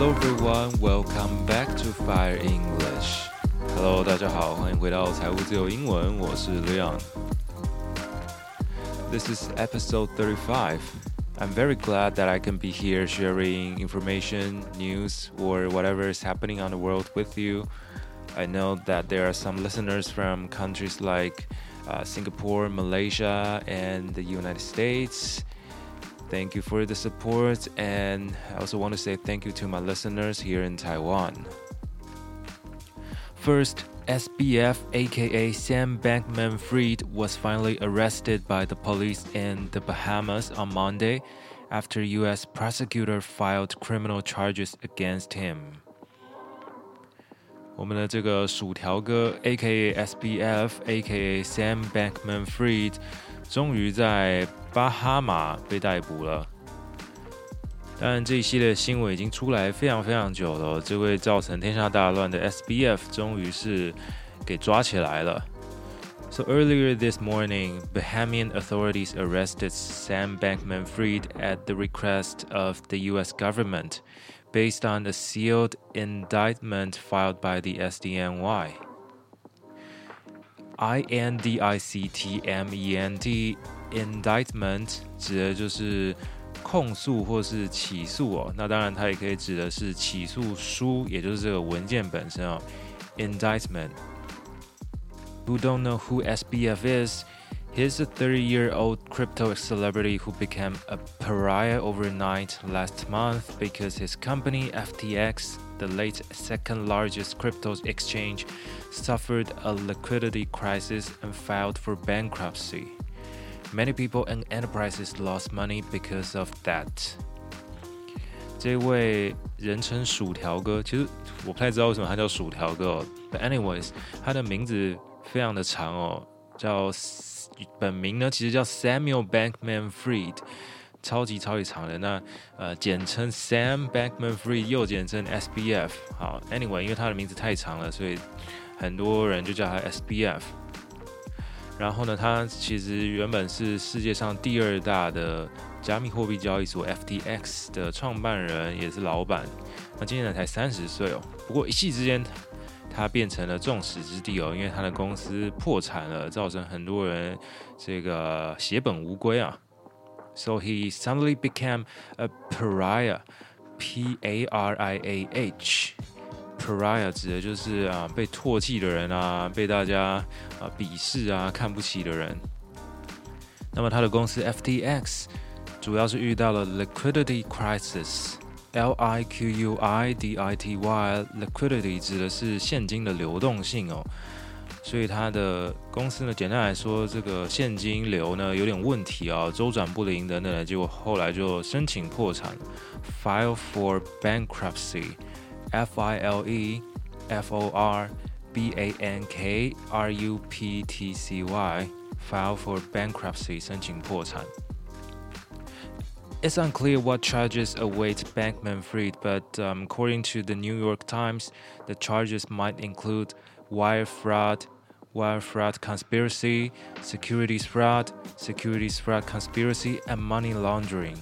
Hello everyone, welcome back to Fire English. Hello，大家好，欢迎回到财务自由英文，我是 Leon。This is episode 35. I'm very glad that I can be here sharing information, news, or whatever is happening on the world with you. I know that there are some listeners from countries like uh, Singapore, Malaysia, and the United States. Thank you for the support, and I also want to say thank you to my listeners here in Taiwan. First, SBF, aka Sam Bankman Fried, was finally arrested by the police in the Bahamas on Monday after U.S. prosecutor filed criminal charges against him. 我们的这个薯条哥，A.K.A. SBF，A.K.A. Sam Bankman-Fried，终于在 巴哈马被逮捕了。当然，这一系列新闻已经出来非常非常久了。这位造成天下大乱的 SBF 终于是给抓起来了。So earlier this morning, Bahamian authorities arrested Sam Bankman-Fried at the request of the U.S. government. based on a sealed indictment filed by the SDNY. I N D I C T M E N T indictment 指的就是控诉或是起诉哦。那当然，它也可以指的是起诉书，也就是这个文件本身哦。Indictment. Who don't know who SBF is? He's a 30 year old crypto celebrity who became a pariah overnight last month because his company FTX, the late second largest crypto exchange, suffered a liquidity crisis and filed for bankruptcy. Many people and enterprises lost money because of that. 这位人称薯条哥，其实我不太知道为什么他叫薯条哥哦。But anyways，他的名字非常的长哦，叫本名呢，其实叫 Samuel Bankman-Fried，超级超级长的。那呃，简称 Sam Bankman-Fried，又简称 SBF。好，Anyway，因为他的名字太长了，所以很多人就叫他 SBF。 然后呢，他其实原本是世界上第二大的加密货币交易所 FTX 的创办人，也是老板。那今年才三十岁哦。不过一夕之间。他变成了众矢之的哦，因为他的公司破产了，造成很多人这个血本无归啊。So he suddenly became a pariah, P-A-R-I-A-H. Pariah 指的就是啊被唾弃的人啊，被大家啊鄙视啊看不起的人。那么他的公司 FTX 主要是遇到了 liquidity crisis。L I Q U I D I T Y，liquidity 指的是现金的流动性哦，所以他的公司呢，简单来说，这个现金流呢有点问题啊，周转不灵等等的，结果后来就申请破产，file for bankruptcy bankruptcy，F I L E F O R B A N K R U P T C Y，file for bankruptcy 申请破产。It's unclear what charges await Bankman Fried, but um, according to the New York Times, the charges might include wire fraud, wire fraud conspiracy, securities fraud, securities fraud conspiracy, and money laundering.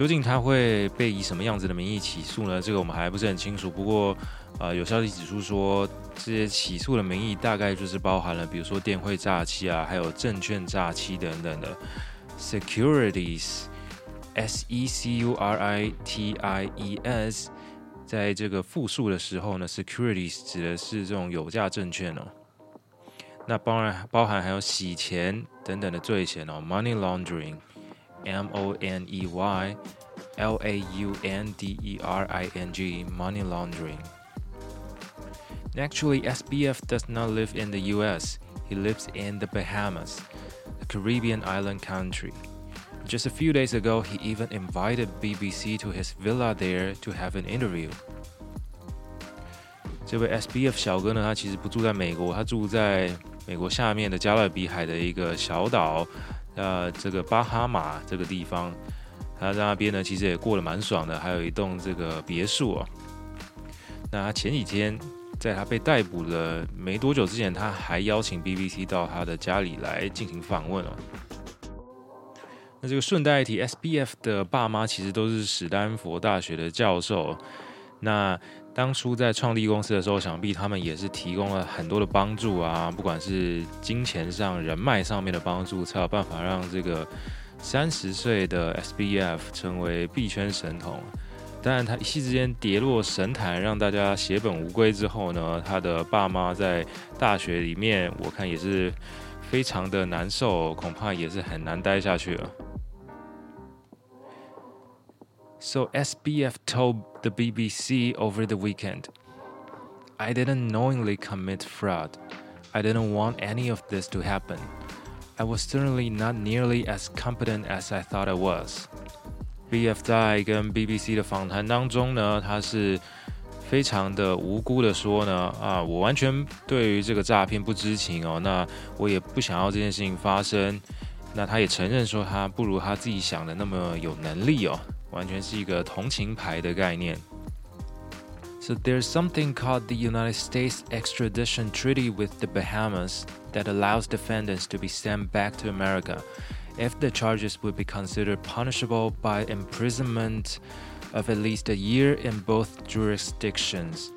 究竟他会被以什么样子的名义起诉呢？这个我们还不是很清楚。不过，呃，有消息指出说，这些起诉的名义大概就是包含了，比如说电汇诈欺啊，还有证券诈欺等等的 securities。S E C U R I T I E S，在这个复数的时候呢，securities 指的是这种有价证券哦。那当然包含还有洗钱等等的罪嫌哦，money laundering laundering，M O N E Y L A U N D E R I N G，money laundering。Actually, SBF does not live in the U.S. He lives in the Bahamas, a Caribbean island country. Just a few days ago, he even invited BBC to his villa there to have an interview. 这位 SBF 小哥呢，他其实不住在美国，他住在美国下面的加勒比海的一个小岛， 呃，这个巴哈马这个地方。他在那边呢，其实也过得蛮爽的，还有一栋这个别墅哦。那他前几天在他被逮捕了没多久之前，他还邀请 BBC 到他的家里来进行访问哦。那这个顺带一提，SBF 的爸妈其实都是史丹佛大学的教授。那当初在创立公司的时候，想必他们也是提供了很多的帮助啊，不管是金钱上、人脉上面的帮助，才有办法让这个三十岁的 SBF 成为币圈神童。当然，他一夕之间跌落神坛，让大家血本无归之后呢，他的爸妈在大学里面，我看也是非常的难受，恐怕也是很难待下去了。So SBF told the BBC over the weekend, I didn't knowingly commit fraud. I didn't want any of this to happen. I was certainly not nearly as competent as I thought I was. BF 在跟 BBC 的访谈当中呢，他是非常的无辜的说呢，啊，我完全对于这个诈骗不知情哦，那我也不想要这件事情发生。那他也承认说，他不如他自己想的那么有能力哦， 完全是一个同情牌的概念。So there's something called the United States Extradition Treaty with the Bahamas that allows defendants to be sent back to America if the charges would be considered punishable by imprisonment of at least a year in both jurisdictions.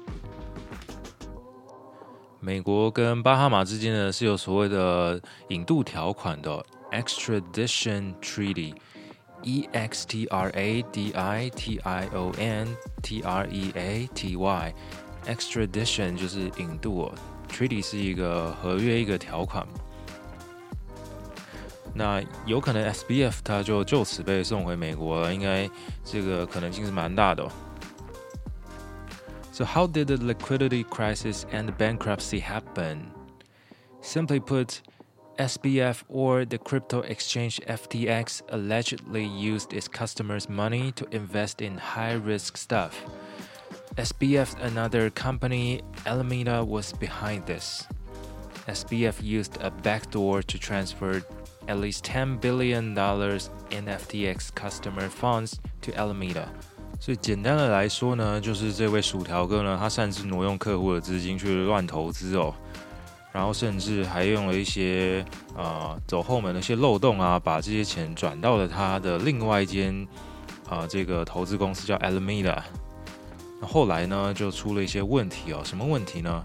美国跟巴哈马之间呢是有所谓的引渡条款的 extradition treaty，e x t r a d i t i o n t r e a t y，extradition 就是引渡，treaty 是一个合约一个条款。那有可能 SBF 他就就此被送回美国了，应该这个可能性是蛮大的。So how did the liquidity crisis and bankruptcy happen? Simply put, SBF or the crypto exchange FTX allegedly used its customers' money to invest in high risk stuff. SBF, another company, Alameda, was behind this. SBF used a backdoor to transfer at least $10 billion in FTX customer funds to Alameda. 所以简单的来说呢，就是这位薯条哥呢，他擅自挪用客户的资金去乱投资哦， 然后甚至还用了一些呃走后门的一些漏洞啊，把这些钱转到了他的另外一间啊这个投资公司叫 Alameda。那后来呢，就出了一些问题哦，什么问题呢？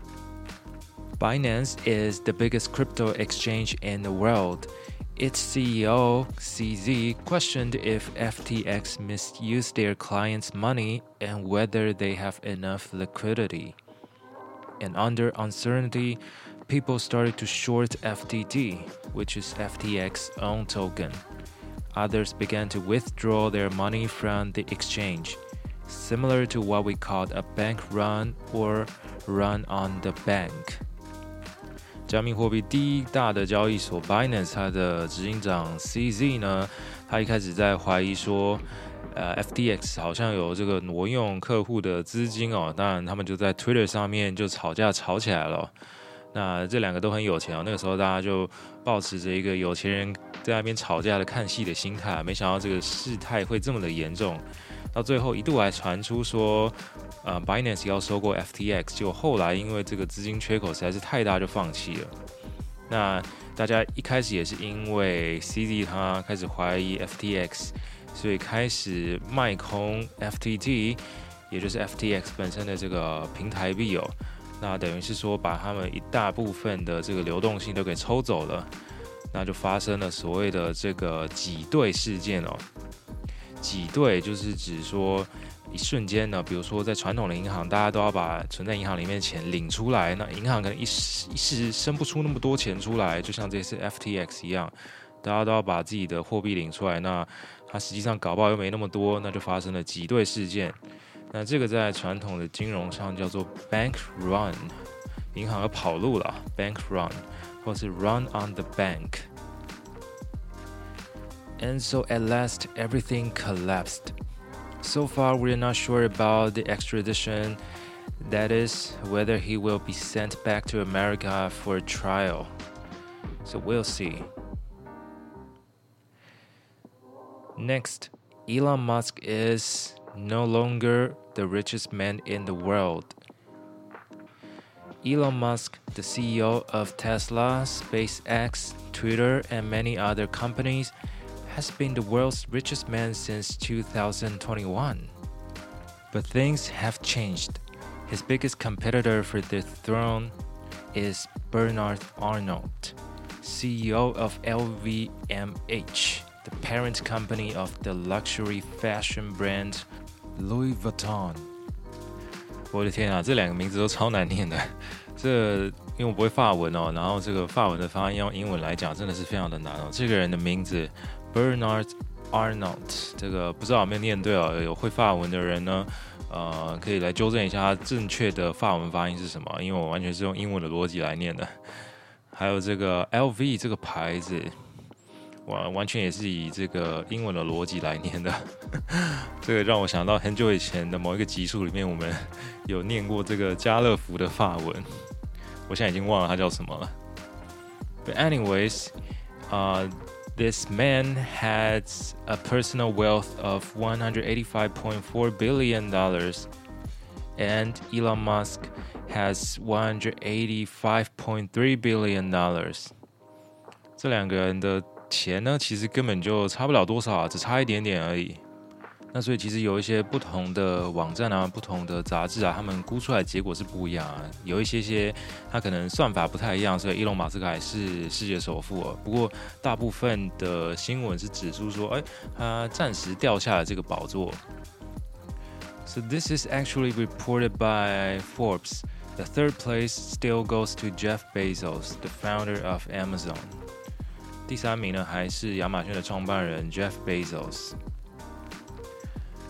Binance is the biggest crypto exchange in the world. Its CEO, CZ, questioned if FTX misused their clients' money and whether they have enough liquidity. And under uncertainty, people started to short FTT, which is FTX's own token. Others began to withdraw their money from the exchange, similar to what we called a bank run or run on the bank. 加密货币第一大的交易所 Binance，它的执行长 CZ 呢，他一开始在怀疑说，呃，FTX 好像有这个挪用客户的资金哦。当然，他们就在 Twitter 上面就吵架吵起来了。 那这两个都很有钱哦。那个时候大家就保持着一个有钱人在那边吵架的看戏的心态，没想到这个事态会这么的严重。到最后一度还传出说。呃，Binance 要收购 FTX，结果后来因为这个资金缺口实在是太大，就放弃了。那大家一开始也是因为 CZ 他开始怀疑 FTX，所以开始卖空 FTT，也就是 FTX 本身的这个平台币哦。那等于是说把他们一大部分的这个流动性都给抽走了，那就发生了所谓的这个挤兑事件哦。挤兑就是指说。一瞬间呢，比如说在传统的银行，大家都要把存在银行里面的钱领出来，那银行可能一时一时生不出那么多钱出来，就像这次 FTX 一样，大家都要把自己的货币领出来，那它实际上搞不好又没那么多，那就发生了挤兑事件。那这个在传统的金融上叫做 bank run，银行要跑路了，bank run，或是 run on the bank。And so at last everything collapsed. So far, we're not sure about the extradition, that is, whether he will be sent back to America for a trial. So we'll see. Next, Elon Musk is no longer the richest man in the world. Elon Musk, the CEO of Tesla, SpaceX, Twitter, and many other companies, has been the world's richest man since 2021. But things have changed. His biggest competitor for the throne is Bernard Arnault, CEO of LVMH, the parent company of the luxury fashion brand Louis Vuitton。我的天啊，这两个名字都超难念的。这因为我不会法文哦，然后这个法文的发音用英文来讲真的是非常的难哦。这个人的名字 Bernard Arnault，这个不知道有没有念对哦？有会法文的人呢，呃，可以来纠正一下他正确的法文发音是什么？因为我完全是用英文的逻辑来念的。还有这个 LV 这个牌子，完完全也是以这个英文的逻辑来念的。这个让我想到很久以前的某一个集数里面，我们有念过这个家乐福的法文。我现在已经忘了它叫什么了。But anyways, uh, this man has a personal wealth of 185.4 billion dollars, and Elon Musk has 185.3 billion dollars. 这两个人的 钱呢，其实根本就差不了多少啊，只差一点点而已。那所以其实有一些不同的网站啊，不同的杂志啊，他们估出来结果是不一样啊。有一些些它可能算法不太一样，所以伊隆马斯克还是世界首富哦。不过大部分的新闻是指出说，哎，他暂时掉下了这个宝座。So this is actually reported by Forbes. The third place still goes to Jeff Bezos, the founder of Amazon. 第三名呢还是亚马逊的创办人 Jeff Bezos。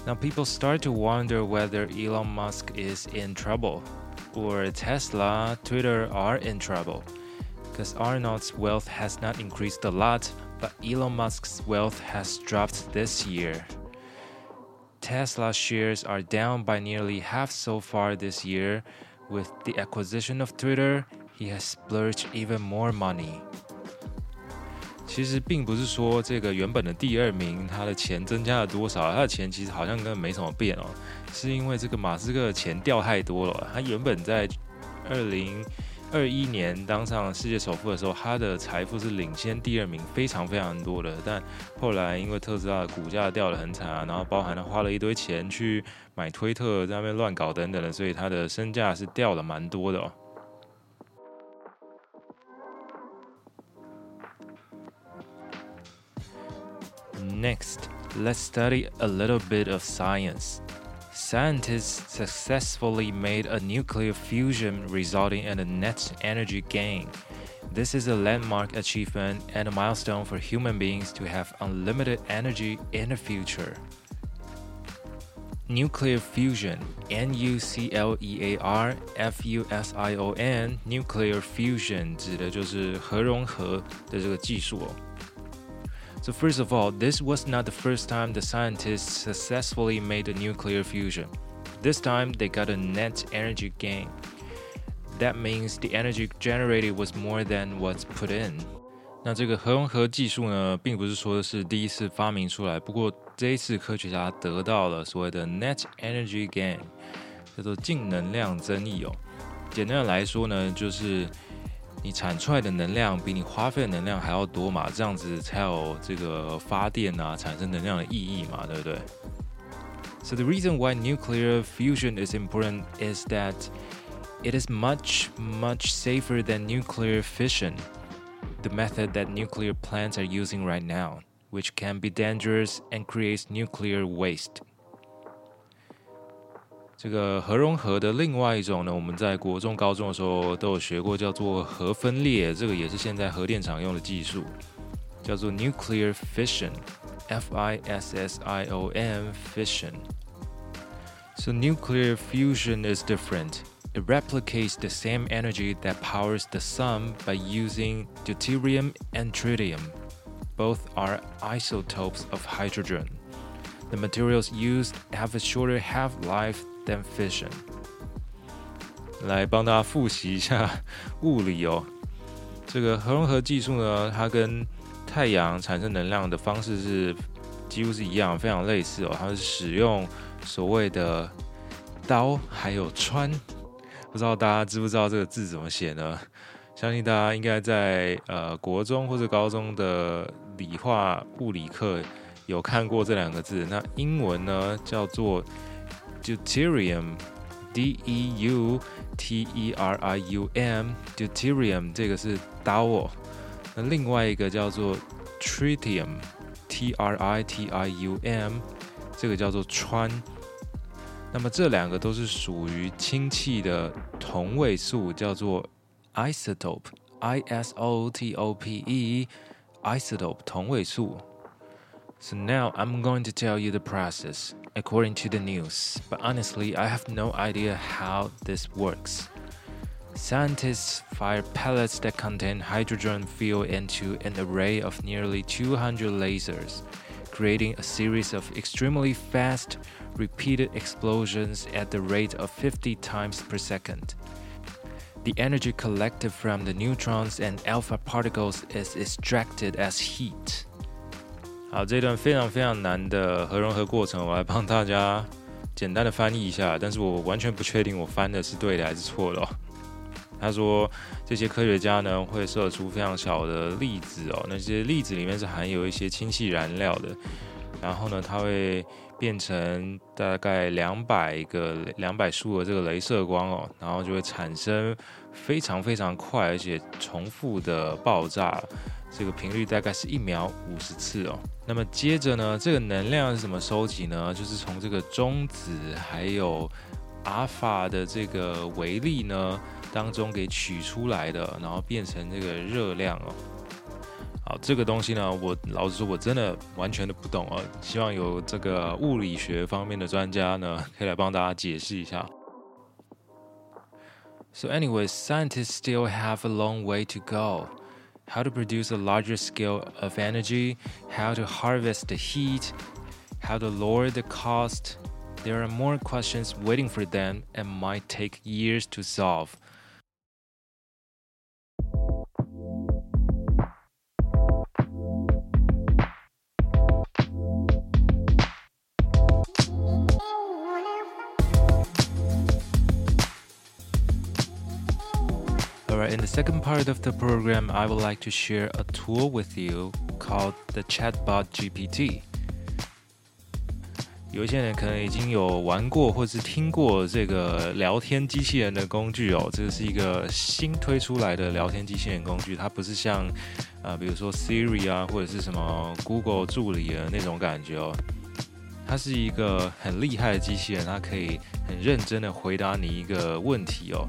Now people start to wonder whether Elon Musk is in trouble, or Tesla, Twitter are in trouble, because Arnault's wealth has not increased a lot, but Elon Musk's wealth has dropped this year. Tesla shares are down by nearly half so far this year. With the acquisition of Twitter, he has splurged even more money. 其实并不是说这个原本的第二名他的钱增加了多少，他的钱其实好像根本没什么变哦，是因为这个马斯克的钱掉太多了。他原本在二零二一年当上世界首富的时候，他的财富是领先第二名非常非常多的。但后来因为特斯拉的股价掉得很惨啊，然后包含他花了一堆钱去买推特，在那边乱搞等等的，所以他的身价是掉了蛮多的哦。Next, let's study a little bit of science. Scientists successfully made a nuclear fusion resulting in a net energy gain. This is a landmark achievement and a milestone for human beings to have unlimited energy in the future. Nuclear fusion, N U C L E A R F U S I O N, nuclear fusion 指的就是核融合的这个技术哦。 so, first of all, this was not the first time the scientists successfully made a nuclear fusion. This time, they got a net energy gain. That means the energy generated was more than what's put in. 那这个核融合技术呢，并不是说是第一次发明出来，不过这一次科学家得到了所谓的 net energy gain，叫做净能量增益哦。简单的来说呢，就是 你产出来的能量比你花费的能量还要多嘛？这样子才有这个发电啊，产生能量的意义嘛，对不对？So the reason why nuclear fusion is important is that it is much, much safer than nuclear fission, the method that nuclear plants are using right now, which can be dangerous and creates nuclear waste. 这个核融合的另外一种呢，我们在国中、高中的时候都有学过，叫做核分裂。这个也是现在核电厂用的技术，叫做 nuclear fission，F I S S I O N fission。So nuclear fusion is different. It replicates the same energy that powers the sun by using deuterium and tritium. Both are isotopes of hydrogen. The materials used have a shorter half-life than fission。来帮大家复习一下物理哦。这个核融合技术呢，它跟太阳产生能量的方式是几乎是一样，非常类似哦。它是使用所谓的刀还有穿，不知道大家知不知道这个字怎么写呢？相信大家应该在呃国中或者高中的理化物理课有看过这两个字。那英文呢叫做 deuterium，d e u t e r i u m，deuterium 这个是刀哦。那另外一个叫做 tritium，t r i t i u m，这个叫做氚。那么这两个都是属于氢气的同位素，叫做 isotope，i s o t o p e，isotope 同位素。So now I'm going to tell you the process according to the news, but honestly, I have no idea how this works. Scientists fire pellets that contain hydrogen fuel into an array of nearly 200 lasers, creating a series of extremely fast repeated explosions at the rate of 50 times per second. The energy collected from the neutrons and alpha particles is extracted as heat. 好，这段非常非常难的核融合过程，我来帮大家简单的翻译一下，但是我完全不确定我翻的是对的还是错的、哦。他说，这些科学家呢会射出非常小的粒子哦，那些粒子里面是含有一些氢气燃料的，然后呢，它会变成大概两百个两百束的这个镭射光哦，然后就会产生非常非常快而且重复的爆炸，这个频率大概是一秒五十次哦。那么接着呢，这个能量是怎么收集呢？就是从这个中子还有阿尔法的这个微粒呢当中给取出来的，然后变成这个热量哦。好，这个东西呢，我老实说，我真的完全的不懂哦。希望有这个物理学方面的专家呢，可以来帮大家解释一下。So, anyways, scientists still have a long way to go. How to produce a larger scale of energy, how to harvest the heat, how to lower the cost. There are more questions waiting for them and might take years to solve. In the second part of the program, I would like to share a tool with you called the Chatbot GPT. 有一些人可能已经有玩过或是听过这个聊天机器人的工具哦，这个是一个新推出来的聊天机器人工具，它不是像呃比如说 Siri 啊或者是什么 Google 助理的那种感觉哦，它是一个很厉害的机器人，它可以很认真的回答你一个问题哦。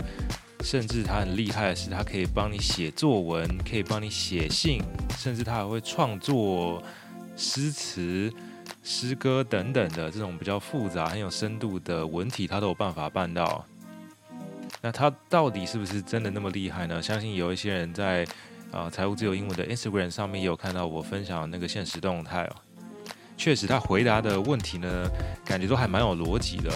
甚至他很厉害的是，他可以帮你写作文，可以帮你写信，甚至他还会创作诗词、诗歌等等的这种比较复杂、很有深度的文体，他都有办法办到。那他到底是不是真的那么厉害呢？相信有一些人在啊财务自由英文的 Instagram 上面也有看到我分享那个现实动态哦。确实，他回答的问题呢，感觉都还蛮有逻辑的。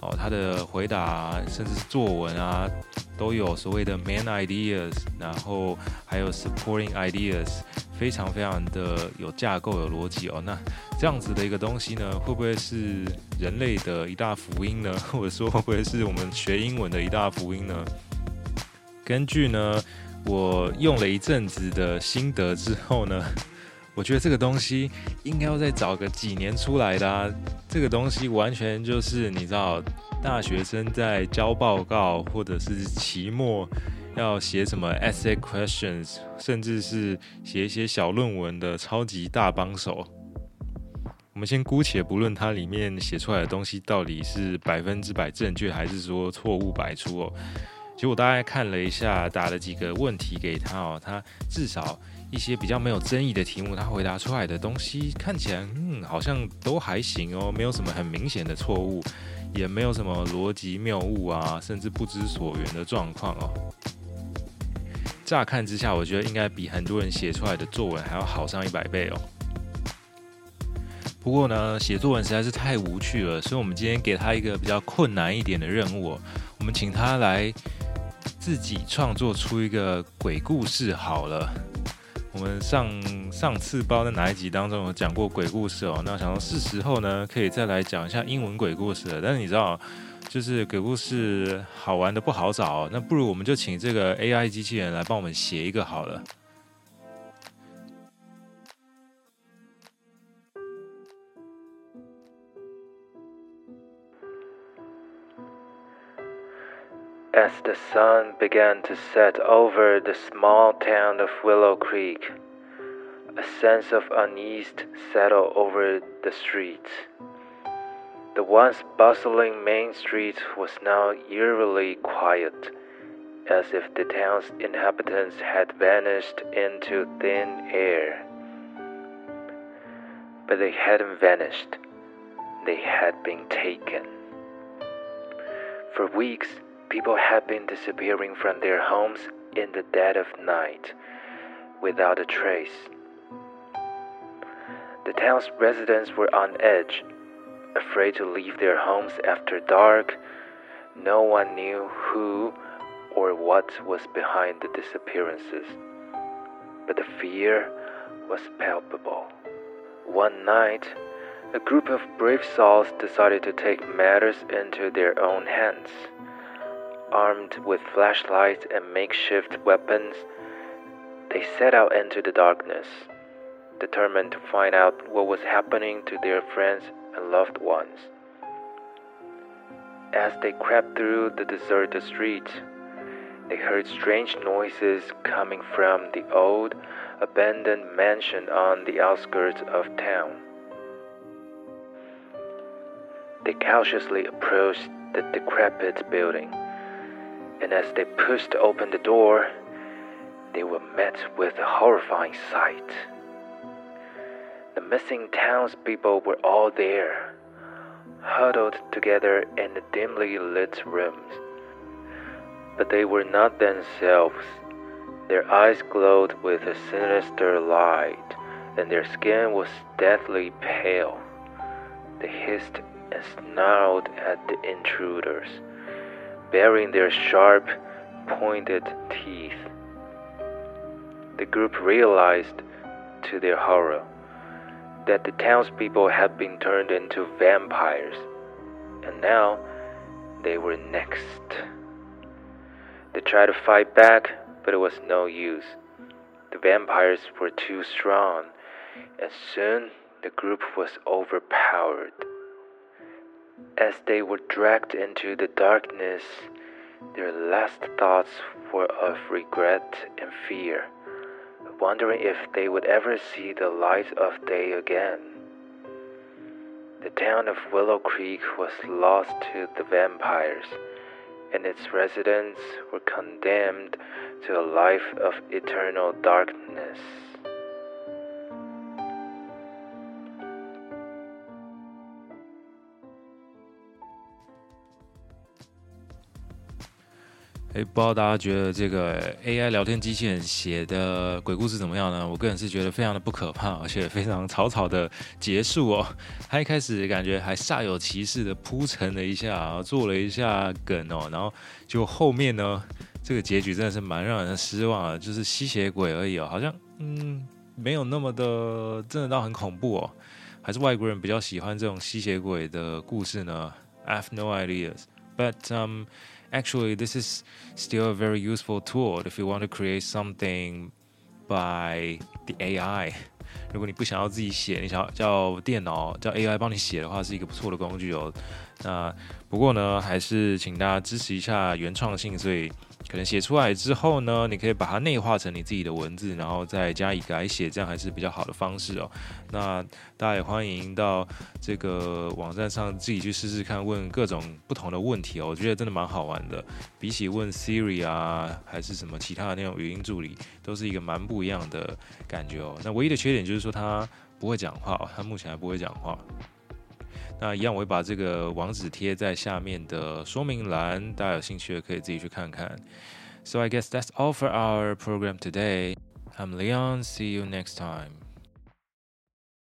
哦，他的回答甚至是作文啊，都有所谓的 man ideas，然后还有 supporting ideas，非常非常的有架构、有逻辑哦。那这样子的一个东西呢，会不会是人类的一大福音呢？或者说会不会是我们学英文的一大福音呢？根据呢，我用了一阵子的心得之后呢。我觉得这个东西应该要再找个几年出来的啊！这个东西完全就是你知道，大学生在交报告或者是期末要写什么 essay questions，甚至是写一些小论文的超级大帮手。我们先姑且不论它里面写出来的东西到底是百分之百正确，还是说错误百出哦。其实我大概看了一下，打了几个问题给他哦，他至少。一些比较没有争议的题目，他回答出来的东西看起来，嗯，好像都还行哦，没有什么很明显的错误，也没有什么逻辑谬误啊，甚至不知所云的状况哦。乍看之下，我觉得应该比很多人写出来的作文还要好上一百倍哦。不过呢，写作文实在是太无趣了，所以我们今天给他一个比较困难一点的任务，我们请他来自己创作出一个鬼故事好了。我们上上次包在哪一集当中有讲过鬼故事哦，那想说是时候呢，可以再来讲一下英文鬼故事了。但是你知道，就是鬼故事好玩的不好找，那不如我们就请这个 AI 机器人来帮我们写一个好了。As the sun began to set over the small town of Willow Creek, a sense of unease settled over the streets. The once bustling main street was now eerily quiet, as if the town's inhabitants had vanished into thin air. But they hadn't vanished, they had been taken. For weeks, people had been disappearing from their homes in the dead of night without a trace. The town's residents were on edge, afraid to leave their homes after dark. No one knew who or what was behind the disappearances, but the fear was palpable. One night, a group of brave souls decided to take matters into their own hands. Armed with flashlights and makeshift weapons, they set out into the darkness, determined to find out what was happening to their friends and loved ones. As they crept through the deserted streets, they heard strange noises coming from the old, abandoned mansion on the outskirts of town. They cautiously approached the decrepit building and as they pushed open the door, they were met with a horrifying sight. The missing townspeople were all there, huddled together in the dimly lit rooms. But they were not themselves. Their eyes glowed with a sinister light, and their skin was deathly pale. They hissed and snarled at the intruders baring their sharp, pointed teeth. The group realized, to their horror, that the townspeople had been turned into vampires, and now they were next. They tried to fight back, but it was no use. The vampires were too strong, and soon the group was overpowered. As they were dragged into the darkness, their last thoughts were of regret and fear, wondering if they would ever see the light of day again. The town of Willow Creek was lost to the vampires, and its residents were condemned to a life of eternal darkness. 哎，不知道大家觉得这个 AI 聊天机器人写的鬼故事怎么样呢？我个人是觉得非常的不可怕，而且非常草草的结束哦。他一开始感觉还煞有其事的铺陈了一下，做了一下梗哦，然后就后面呢，这个结局真的是蛮让人失望的，就是吸血鬼而已哦，好像嗯没有那么的真的到很恐怖哦。还是外国人比较喜欢这种吸血鬼的故事呢？I have no ideas, but um. Actually this is still a very useful tool if you want to create something by the AI。如果你不想要自己写，你想要叫电脑叫 AI 帮你写的话，是一个不错的工具哦。那不过呢，还是请大家支持一下原创性，所以。可能写出来之后呢，你可以把它内化成你自己的文字，然后再加以改写，这样还是比较好的方式哦。那大家也欢迎到这个网站上自己去试试看，问各种不同的问题哦。我觉得真的蛮好玩的，比起问 Siri 啊，还是什么其他的那种语音助理，都是一个蛮不一样的感觉哦。那唯一的缺点就是说它不会讲话哦，它目前还不会讲话。那一样，我会把这个网址贴在下面的说明栏，大家有兴趣的可以自己去看看。So I guess that's all for our program today. I'm Leon. See you next time.